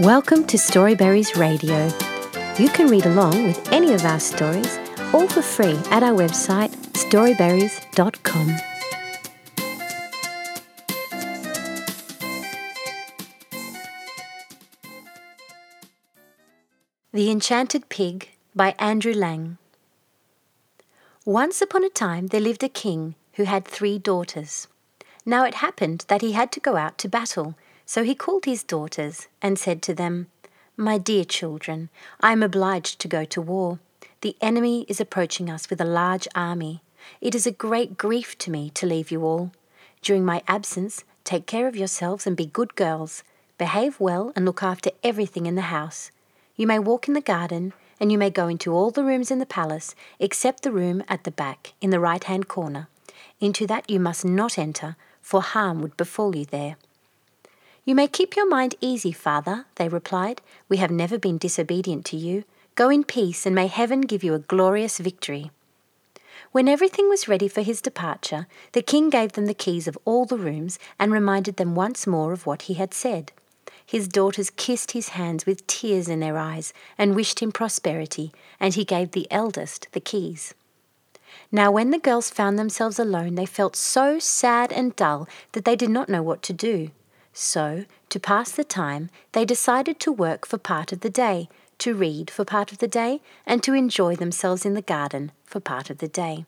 Welcome to Storyberries Radio. You can read along with any of our stories, all for free, at our website storyberries.com. The Enchanted Pig by Andrew Lang. Once upon a time there lived a king who had three daughters. Now it happened that he had to go out to battle, so he called his daughters and said to them, My dear children, I am obliged to go to war. The enemy is approaching us with a large army. It is a great grief to me to leave you all. During my absence, take care of yourselves and be good girls. Behave well and look after everything in the house. You may walk in the garden, and you may go into all the rooms in the palace, except the room at the back, in the right hand corner. Into that you must not enter, for harm would befall you there. You may keep your mind easy, father, they replied. We have never been disobedient to you. Go in peace, and may heaven give you a glorious victory. When everything was ready for his departure, the king gave them the keys of all the rooms and reminded them once more of what he had said. His daughters kissed his hands with tears in their eyes and wished him prosperity, and he gave the eldest the keys. Now, when the girls found themselves alone, they felt so sad and dull that they did not know what to do. So, to pass the time, they decided to work for part of the day, to read for part of the day, and to enjoy themselves in the garden for part of the day.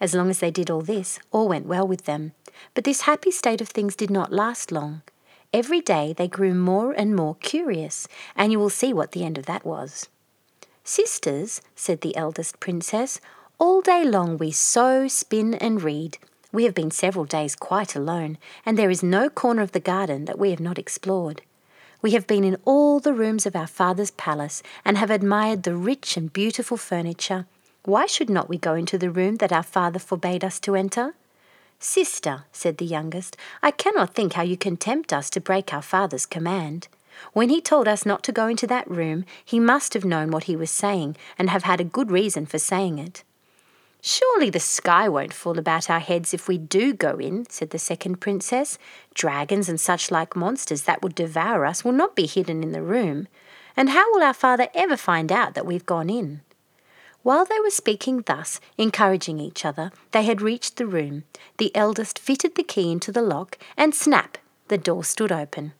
As long as they did all this, all went well with them. But this happy state of things did not last long. Every day they grew more and more curious, and you will see what the end of that was. Sisters, said the eldest princess, all day long we sew, spin, and read. We have been several days quite alone, and there is no corner of the garden that we have not explored. We have been in all the rooms of our father's palace and have admired the rich and beautiful furniture. Why should not we go into the room that our father forbade us to enter? Sister, said the youngest, I cannot think how you can tempt us to break our father's command. When he told us not to go into that room, he must have known what he was saying and have had a good reason for saying it. Surely the sky won't fall about our heads if we do go in, said the second princess. Dragons and such like monsters that would devour us will not be hidden in the room. And how will our father ever find out that we've gone in? While they were speaking thus, encouraging each other, they had reached the room. The eldest fitted the key into the lock, and snap, the door stood open.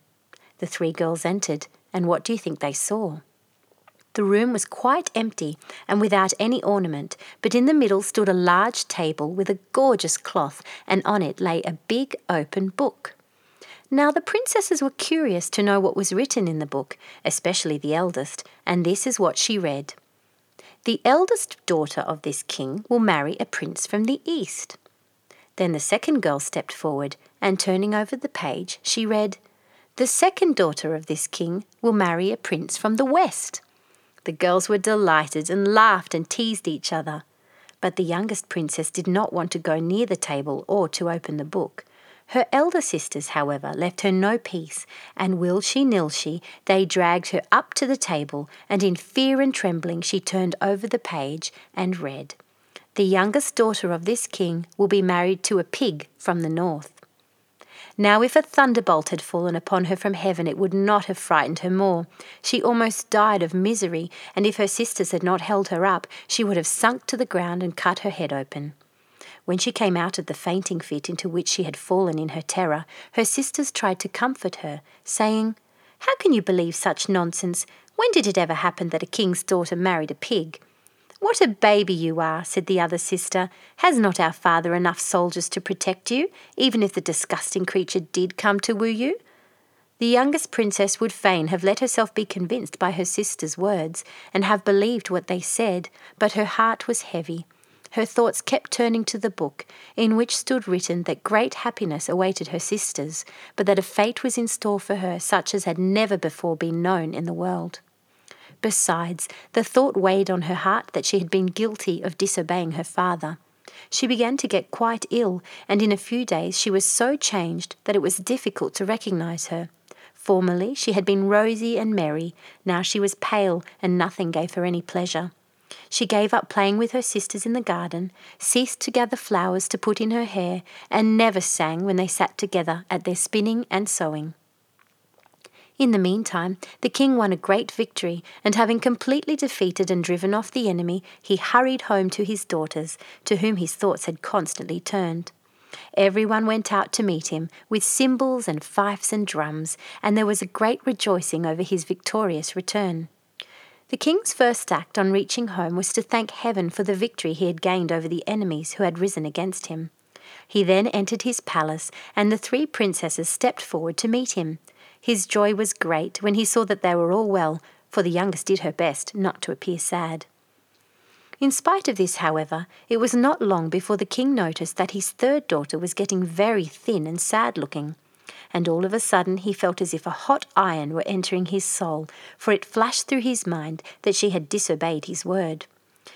The three girls entered, and what do you think they saw? The room was quite empty and without any ornament, but in the middle stood a large table with a gorgeous cloth, and on it lay a big open book. Now the princesses were curious to know what was written in the book, especially the eldest, and this is what she read. The eldest daughter of this king will marry a prince from the east. Then the second girl stepped forward, and turning over the page, she read, The second daughter of this king will marry a prince from the west. The girls were delighted and laughed and teased each other. But the youngest princess did not want to go near the table or to open the book. Her elder sisters, however, left her no peace, and will she nil she, they dragged her up to the table, and in fear and trembling she turned over the page and read, The youngest daughter of this king will be married to a pig from the north. Now, if a thunderbolt had fallen upon her from heaven, it would not have frightened her more. She almost died of misery, and if her sisters had not held her up, she would have sunk to the ground and cut her head open. When she came out of the fainting fit into which she had fallen in her terror, her sisters tried to comfort her, saying, How can you believe such nonsense? When did it ever happen that a king's daughter married a pig? What a baby you are, said the other sister. Has not our father enough soldiers to protect you, even if the disgusting creature did come to woo you? The youngest princess would fain have let herself be convinced by her sister's words, and have believed what they said, but her heart was heavy her thoughts kept turning to the book, in which stood written that great happiness awaited her sisters, but that a fate was in store for her such as had never before been known in the world. Besides, the thought weighed on her heart that she had been guilty of disobeying her father. She began to get quite ill, and in a few days she was so changed that it was difficult to recognize her. Formerly she had been rosy and merry, now she was pale, and nothing gave her any pleasure. She gave up playing with her sisters in the garden, ceased to gather flowers to put in her hair, and never sang when they sat together at their spinning and sewing. In the meantime, the king won a great victory, and having completely defeated and driven off the enemy, he hurried home to his daughters, to whom his thoughts had constantly turned. Everyone went out to meet him with cymbals and fifes and drums, and there was a great rejoicing over his victorious return. The king's first act on reaching home was to thank heaven for the victory he had gained over the enemies who had risen against him. He then entered his palace, and the three princesses stepped forward to meet him. His joy was great when he saw that they were all well, for the youngest did her best not to appear sad. In spite of this, however, it was not long before the king noticed that his third daughter was getting very thin and sad looking. And all of a sudden he felt as if a hot iron were entering his soul, for it flashed through his mind that she had disobeyed his word.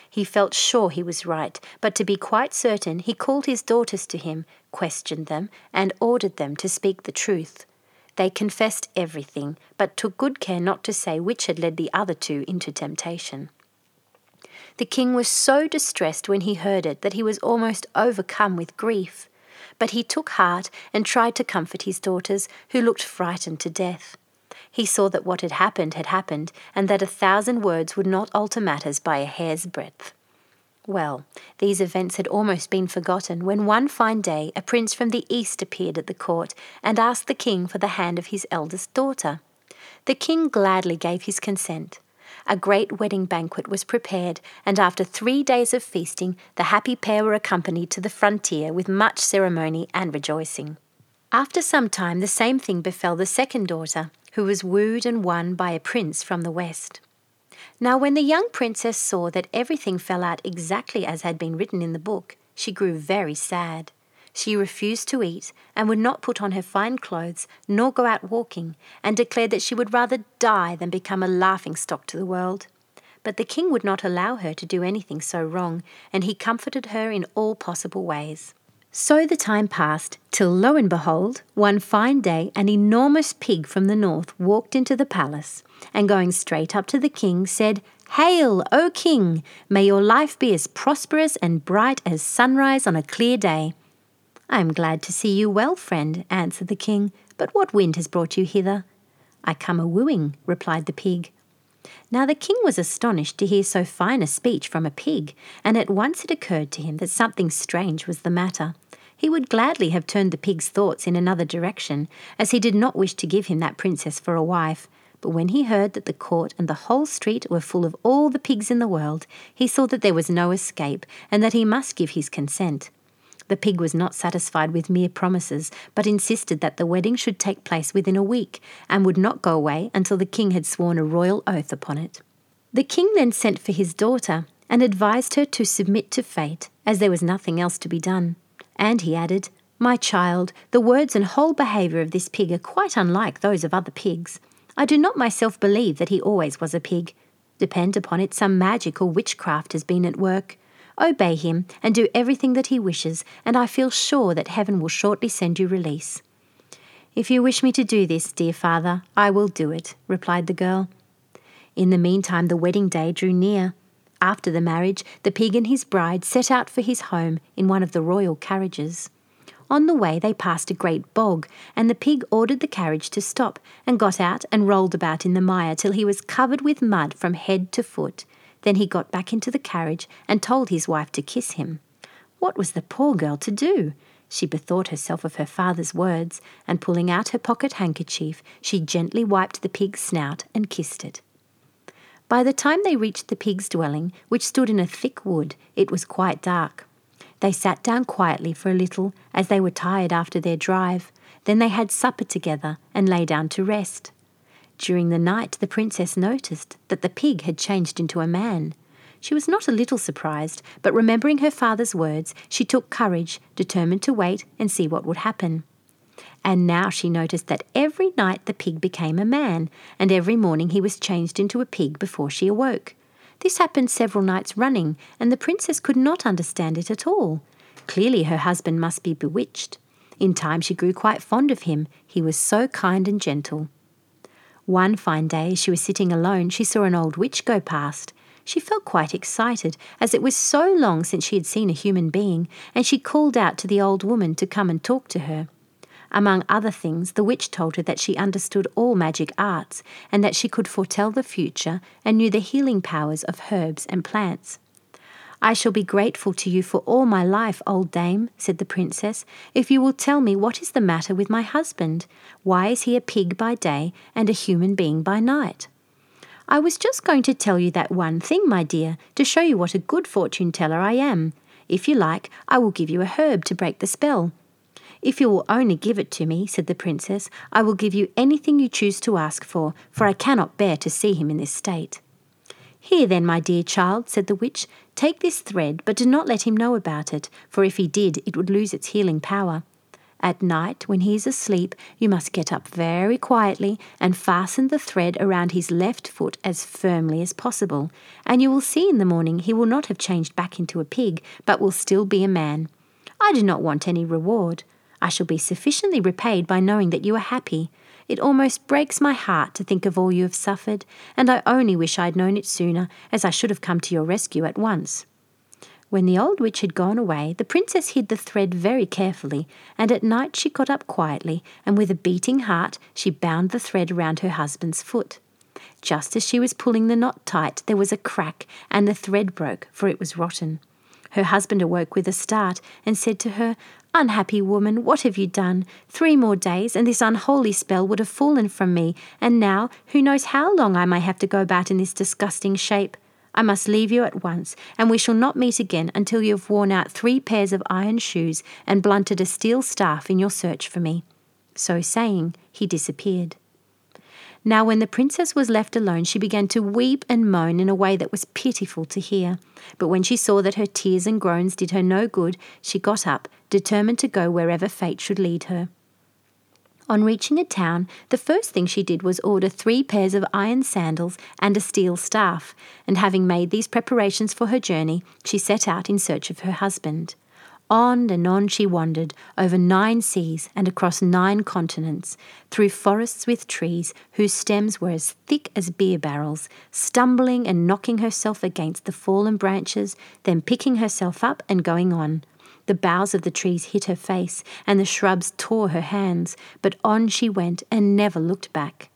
He felt sure he was right, but to be quite certain, he called his daughters to him, questioned them, and ordered them to speak the truth. They confessed everything, but took good care not to say which had led the other two into temptation. The king was so distressed when he heard it that he was almost overcome with grief. But he took heart and tried to comfort his daughters, who looked frightened to death. He saw that what had happened had happened, and that a thousand words would not alter matters by a hair's breadth. Well, these events had almost been forgotten when one fine day a prince from the east appeared at the court and asked the king for the hand of his eldest daughter. The king gladly gave his consent. A great wedding banquet was prepared, and after three days of feasting, the happy pair were accompanied to the frontier with much ceremony and rejoicing. After some time, the same thing befell the second daughter, who was wooed and won by a prince from the west. Now, when the young princess saw that everything fell out exactly as had been written in the book, she grew very sad. She refused to eat and would not put on her fine clothes nor go out walking, and declared that she would rather die than become a laughing stock to the world. But the king would not allow her to do anything so wrong, and he comforted her in all possible ways. So the time passed, till lo and behold, one fine day an enormous pig from the north walked into the palace, and going straight up to the king, said, Hail, O king! May your life be as prosperous and bright as sunrise on a clear day. I am glad to see you well, friend, answered the king, but what wind has brought you hither? I come a wooing, replied the pig. Now the king was astonished to hear so fine a speech from a pig, and at once it occurred to him that something strange was the matter. He would gladly have turned the pig's thoughts in another direction, as he did not wish to give him that princess for a wife. But when he heard that the court and the whole street were full of all the pigs in the world, he saw that there was no escape, and that he must give his consent. The pig was not satisfied with mere promises, but insisted that the wedding should take place within a week, and would not go away until the king had sworn a royal oath upon it. The king then sent for his daughter, and advised her to submit to fate, as there was nothing else to be done. And he added, My child, the words and whole behaviour of this pig are quite unlike those of other pigs. I do not myself believe that he always was a pig. Depend upon it, some magic or witchcraft has been at work. Obey him and do everything that he wishes, and I feel sure that heaven will shortly send you release. If you wish me to do this, dear father, I will do it, replied the girl. In the meantime, the wedding day drew near. After the marriage, the pig and his bride set out for his home in one of the royal carriages. On the way, they passed a great bog, and the pig ordered the carriage to stop and got out and rolled about in the mire till he was covered with mud from head to foot. Then he got back into the carriage and told his wife to kiss him. What was the poor girl to do? She bethought herself of her father's words, and pulling out her pocket handkerchief, she gently wiped the pig's snout and kissed it. By the time they reached the pig's dwelling, which stood in a thick wood, it was quite dark. They sat down quietly for a little, as they were tired after their drive. Then they had supper together and lay down to rest. During the night, the princess noticed that the pig had changed into a man. She was not a little surprised, but remembering her father's words, she took courage, determined to wait and see what would happen. And now she noticed that every night the pig became a man, and every morning he was changed into a pig before she awoke. This happened several nights running, and the princess could not understand it at all. Clearly her husband must be bewitched. In time she grew quite fond of him, he was so kind and gentle. One fine day, as she was sitting alone, she saw an old witch go past. She felt quite excited, as it was so long since she had seen a human being, and she called out to the old woman to come and talk to her. Among other things, the witch told her that she understood all magic arts, and that she could foretell the future and knew the healing powers of herbs and plants. I shall be grateful to you for all my life, old dame, said the princess, if you will tell me what is the matter with my husband. Why is he a pig by day and a human being by night? I was just going to tell you that one thing, my dear, to show you what a good fortune teller I am. If you like, I will give you a herb to break the spell. If you will only give it to me, said the princess, I will give you anything you choose to ask for, for I cannot bear to see him in this state. Here then, my dear child, said the witch, take this thread, but do not let him know about it, for if he did, it would lose its healing power. At night, when he is asleep, you must get up very quietly and fasten the thread around his left foot as firmly as possible, and you will see in the morning he will not have changed back into a pig, but will still be a man. I do not want any reward. I shall be sufficiently repaid by knowing that you are happy. It almost breaks my heart to think of all you have suffered, and I only wish I had known it sooner, as I should have come to your rescue at once. When the old witch had gone away, the princess hid the thread very carefully, and at night she got up quietly, and with a beating heart she bound the thread round her husband's foot. Just as she was pulling the knot tight, there was a crack, and the thread broke, for it was rotten. Her husband awoke with a start and said to her, Unhappy woman, what have you done? Three more days, and this unholy spell would have fallen from me, and now who knows how long I may have to go about in this disgusting shape? I must leave you at once, and we shall not meet again until you have worn out three pairs of iron shoes and blunted a steel staff in your search for me. So saying, he disappeared. Now, when the princess was left alone, she began to weep and moan in a way that was pitiful to hear. But when she saw that her tears and groans did her no good, she got up, determined to go wherever fate should lead her. On reaching a town, the first thing she did was order three pairs of iron sandals and a steel staff, and having made these preparations for her journey, she set out in search of her husband. On and on she wandered, over nine seas and across nine continents, through forests with trees whose stems were as thick as beer barrels, stumbling and knocking herself against the fallen branches, then picking herself up and going on. The boughs of the trees hit her face, and the shrubs tore her hands, but on she went and never looked back.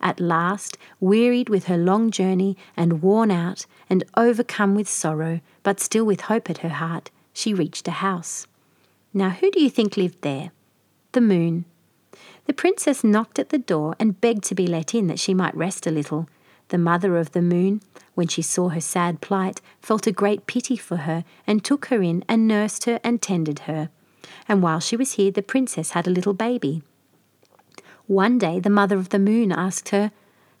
At last, wearied with her long journey, and worn out, and overcome with sorrow, but still with hope at her heart, she reached a house. Now, who do you think lived there? The moon. The princess knocked at the door and begged to be let in that she might rest a little. The mother of the moon, when she saw her sad plight, felt a great pity for her and took her in and nursed her and tended her. And while she was here, the princess had a little baby. One day, the mother of the moon asked her,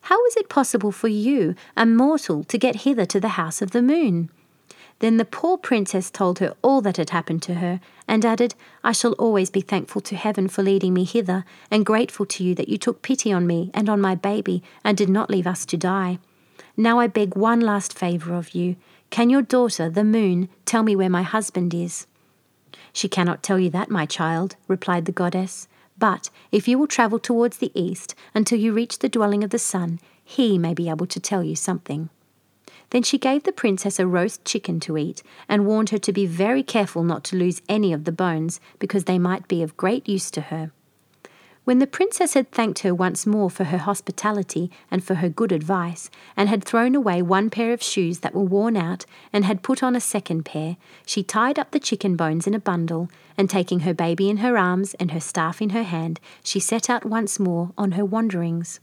How is it possible for you, a mortal, to get hither to the house of the moon? Then the poor princess told her all that had happened to her, and added, I shall always be thankful to heaven for leading me hither, and grateful to you that you took pity on me and on my baby, and did not leave us to die. Now I beg one last favour of you. Can your daughter, the moon, tell me where my husband is? She cannot tell you that, my child, replied the goddess. But if you will travel towards the east until you reach the dwelling of the sun, he may be able to tell you something. Then she gave the princess a roast chicken to eat and warned her to be very careful not to lose any of the bones, because they might be of great use to her. When the princess had thanked her once more for her hospitality and for her good advice, and had thrown away one pair of shoes that were worn out, and had put on a second pair, she tied up the chicken bones in a bundle, and taking her baby in her arms and her staff in her hand, she set out once more on her wanderings.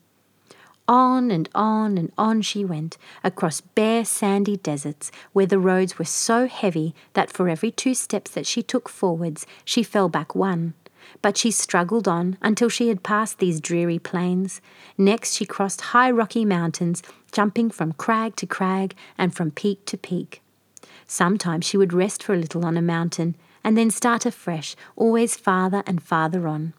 On and on and on she went, across bare sandy deserts, where the roads were so heavy that for every two steps that she took forwards, she fell back one. But she struggled on until she had passed these dreary plains. Next, she crossed high rocky mountains, jumping from crag to crag and from peak to peak. Sometimes she would rest for a little on a mountain, and then start afresh, always farther and farther on.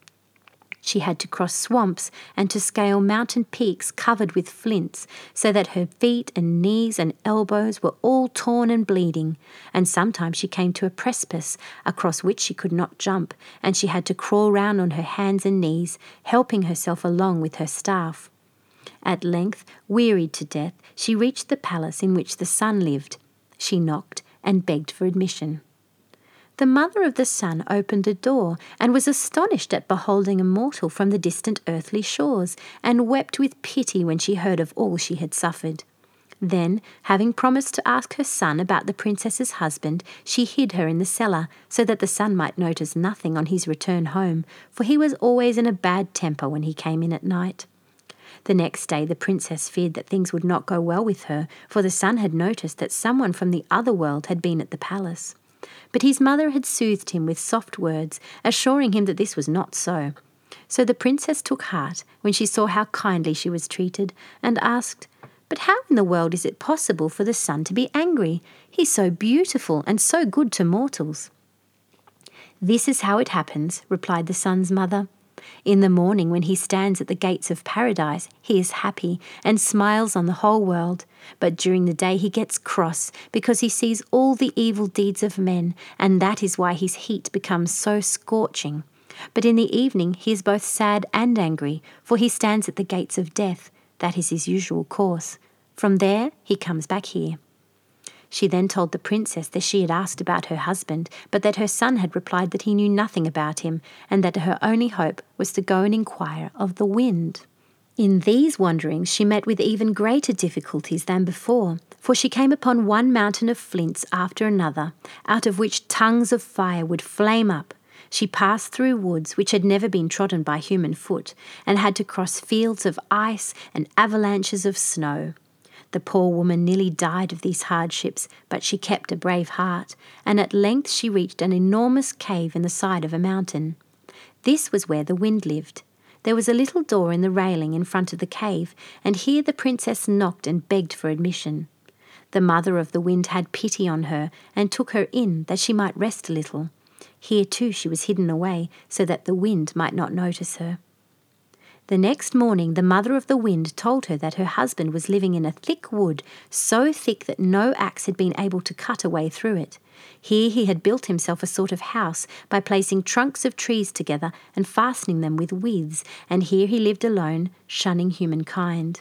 She had to cross swamps and to scale mountain peaks covered with flints, so that her feet and knees and elbows were all torn and bleeding. And sometimes she came to a precipice across which she could not jump, and she had to crawl round on her hands and knees, helping herself along with her staff. At length, wearied to death, she reached the palace in which the sun lived. She knocked and begged for admission. The mother of the sun opened a door and was astonished at beholding a mortal from the distant earthly shores, and wept with pity when she heard of all she had suffered. Then, having promised to ask her son about the princess's husband, she hid her in the cellar, so that the son might notice nothing on his return home, for he was always in a bad temper when he came in at night. The next day, the princess feared that things would not go well with her, for the son had noticed that someone from the other world had been at the palace. But his mother had soothed him with soft words, assuring him that this was not so. So the princess took heart when she saw how kindly she was treated, and asked, but how in the world is it possible for the sun to be angry? He's so beautiful and so good to mortals. This is how it happens, replied the sun's mother. In the morning, when he stands at the gates of paradise, he is happy and smiles on the whole world. But during the day, he gets cross because he sees all the evil deeds of men, and that is why his heat becomes so scorching. But in the evening, he is both sad and angry, for he stands at the gates of death, that is his usual course. From there, he comes back here. She then told the princess that she had asked about her husband, but that her son had replied that he knew nothing about him, and that her only hope was to go and inquire of the wind. In these wanderings, she met with even greater difficulties than before, for she came upon one mountain of flints after another, out of which tongues of fire would flame up, she passed through woods which had never been trodden by human foot, and had to cross fields of ice and avalanches of snow. The poor woman nearly died of these hardships, but she kept a brave heart, and at length she reached an enormous cave in the side of a mountain. This was where the wind lived. There was a little door in the railing in front of the cave, and here the princess knocked and begged for admission. The mother of the wind had pity on her and took her in that she might rest a little. Here too she was hidden away, so that the wind might not notice her. The next morning, the mother of the wind told her that her husband was living in a thick wood, so thick that no axe had been able to cut a way through it. Here he had built himself a sort of house by placing trunks of trees together and fastening them with withes, and here he lived alone, shunning humankind.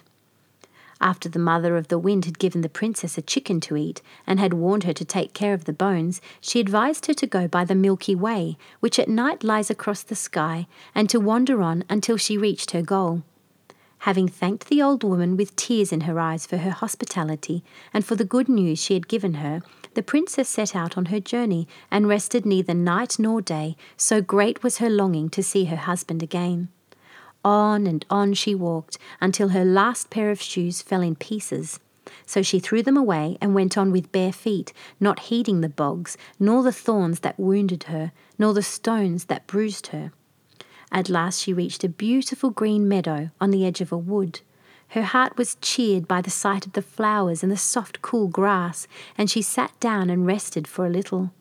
After the mother of the wind had given the princess a chicken to eat and had warned her to take care of the bones, she advised her to go by the Milky Way, which at night lies across the sky, and to wander on until she reached her goal. Having thanked the old woman with tears in her eyes for her hospitality and for the good news she had given her, the princess set out on her journey and rested neither night nor day, so great was her longing to see her husband again. On and on she walked until her last pair of shoes fell in pieces. So she threw them away and went on with bare feet, not heeding the bogs, nor the thorns that wounded her, nor the stones that bruised her. At last she reached a beautiful green meadow on the edge of a wood. Her heart was cheered by the sight of the flowers and the soft, cool grass, and she sat down and rested for a little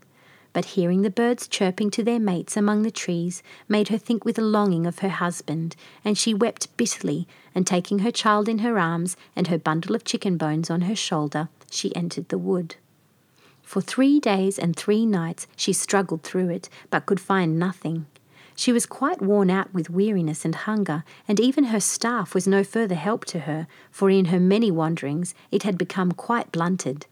but hearing the birds chirping to their mates among the trees made her think with a longing of her husband, and she wept bitterly, and taking her child in her arms and her bundle of chicken bones on her shoulder, she entered the wood. For three days and three nights she struggled through it, but could find nothing. She was quite worn out with weariness and hunger, and even her staff was no further help to her, for in her many wanderings it had become quite blunted.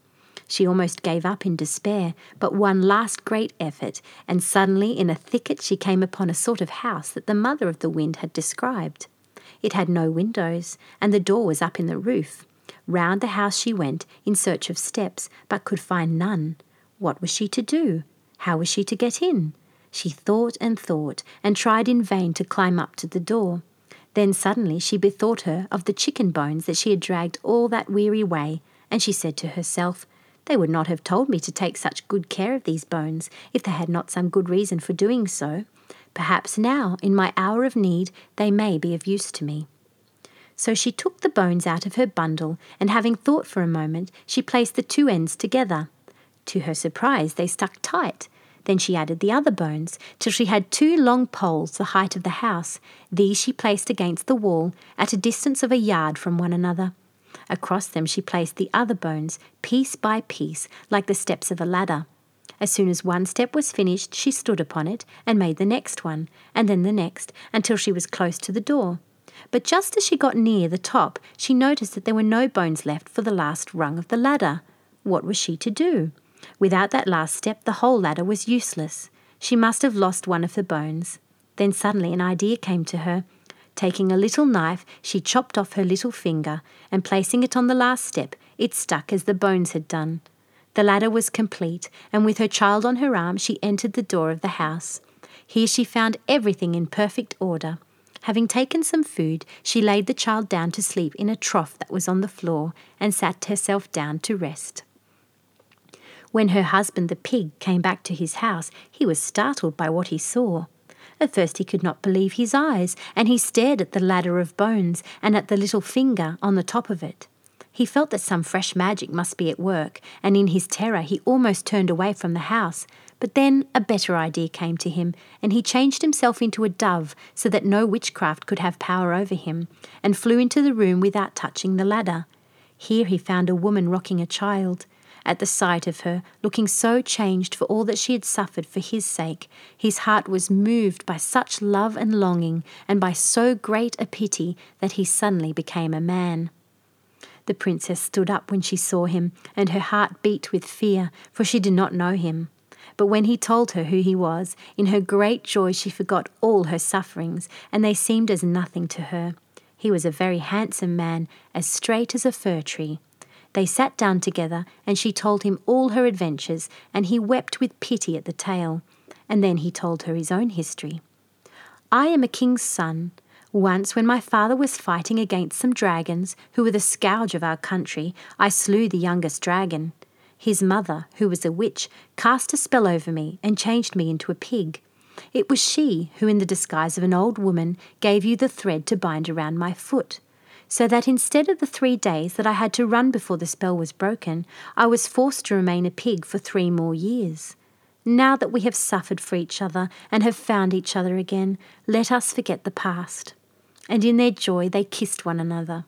She almost gave up in despair, but one last great effort, and suddenly in a thicket she came upon a sort of house that the mother of the wind had described. It had no windows, and the door was up in the roof. Round the house she went in search of steps, but could find none. What was she to do? How was she to get in? She thought and thought, and tried in vain to climb up to the door. Then suddenly she bethought her of the chicken bones that she had dragged all that weary way, and she said to herself, they would not have told me to take such good care of these bones if they had not some good reason for doing so. Perhaps now, in my hour of need, they may be of use to me. So she took the bones out of her bundle, and having thought for a moment, she placed the two ends together. To her surprise, they stuck tight. Then she added the other bones, till she had two long poles the height of the house. These she placed against the wall, at a distance of a yard from one another. Across them she placed the other bones, piece by piece, like the steps of a ladder. As soon as one step was finished, she stood upon it and made the next one, and then the next, until she was close to the door. But just as she got near the top, she noticed that there were no bones left for the last rung of the ladder. What was she to do? Without that last step, the whole ladder was useless. She must have lost one of the bones. Then suddenly an idea came to her. Taking a little knife, she chopped off her little finger, and placing it on the last step, it stuck as the bones had done. The ladder was complete, and with her child on her arm, she entered the door of the house. Here she found everything in perfect order. Having taken some food, she laid the child down to sleep in a trough that was on the floor and sat herself down to rest. When her husband, the pig, came back to his house, he was startled by what he saw. At first he could not believe his eyes, and he stared at the ladder of bones and at the little finger on the top of it. He felt that some fresh magic must be at work, and in his terror he almost turned away from the house. But then a better idea came to him, and he changed himself into a dove so that no witchcraft could have power over him, and flew into the room without touching the ladder. Here he found a woman rocking a child. At the sight of her, looking so changed for all that she had suffered for his sake, his heart was moved by such love and longing, and by so great a pity, that he suddenly became a man. The princess stood up when she saw him, and her heart beat with fear, for she did not know him. But when he told her who he was, in her great joy she forgot all her sufferings, and they seemed as nothing to her. He was a very handsome man, as straight as a fir tree. They sat down together, and she told him all her adventures, and he wept with pity at the tale. And then he told her his own history. I am a king's son. Once, when my father was fighting against some dragons, who were the scourge of our country, I slew the youngest dragon. His mother, who was a witch, cast a spell over me and changed me into a pig. It was she who, in the disguise of an old woman, gave you the thread to bind around my foot, so that instead of the three days that I had to run before the spell was broken, I was forced to remain a pig for three more years. Now that we have suffered for each other and have found each other again, let us forget the past. And in their joy they kissed one another.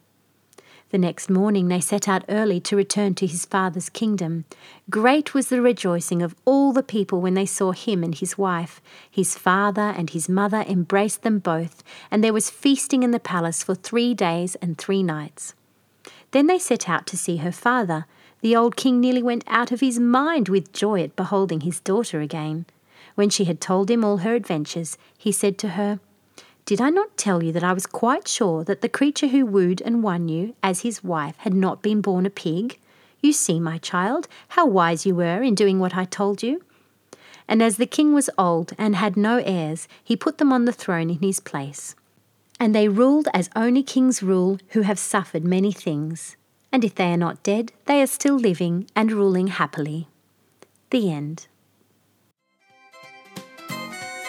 The next morning they set out early to return to his father's kingdom. Great was the rejoicing of all the people when they saw him and his wife. His father and his mother embraced them both, and there was feasting in the palace for three days and three nights. Then they set out to see her father. The old king nearly went out of his mind with joy at beholding his daughter again. When she had told him all her adventures, he said to her, did I not tell you that I was quite sure that the creature who wooed and won you as his wife had not been born a pig? You see, my child, how wise you were in doing what I told you. And as the king was old and had no heirs, he put them on the throne in his place. And they ruled as only kings rule who have suffered many things. And if they are not dead, they are still living and ruling happily. The end.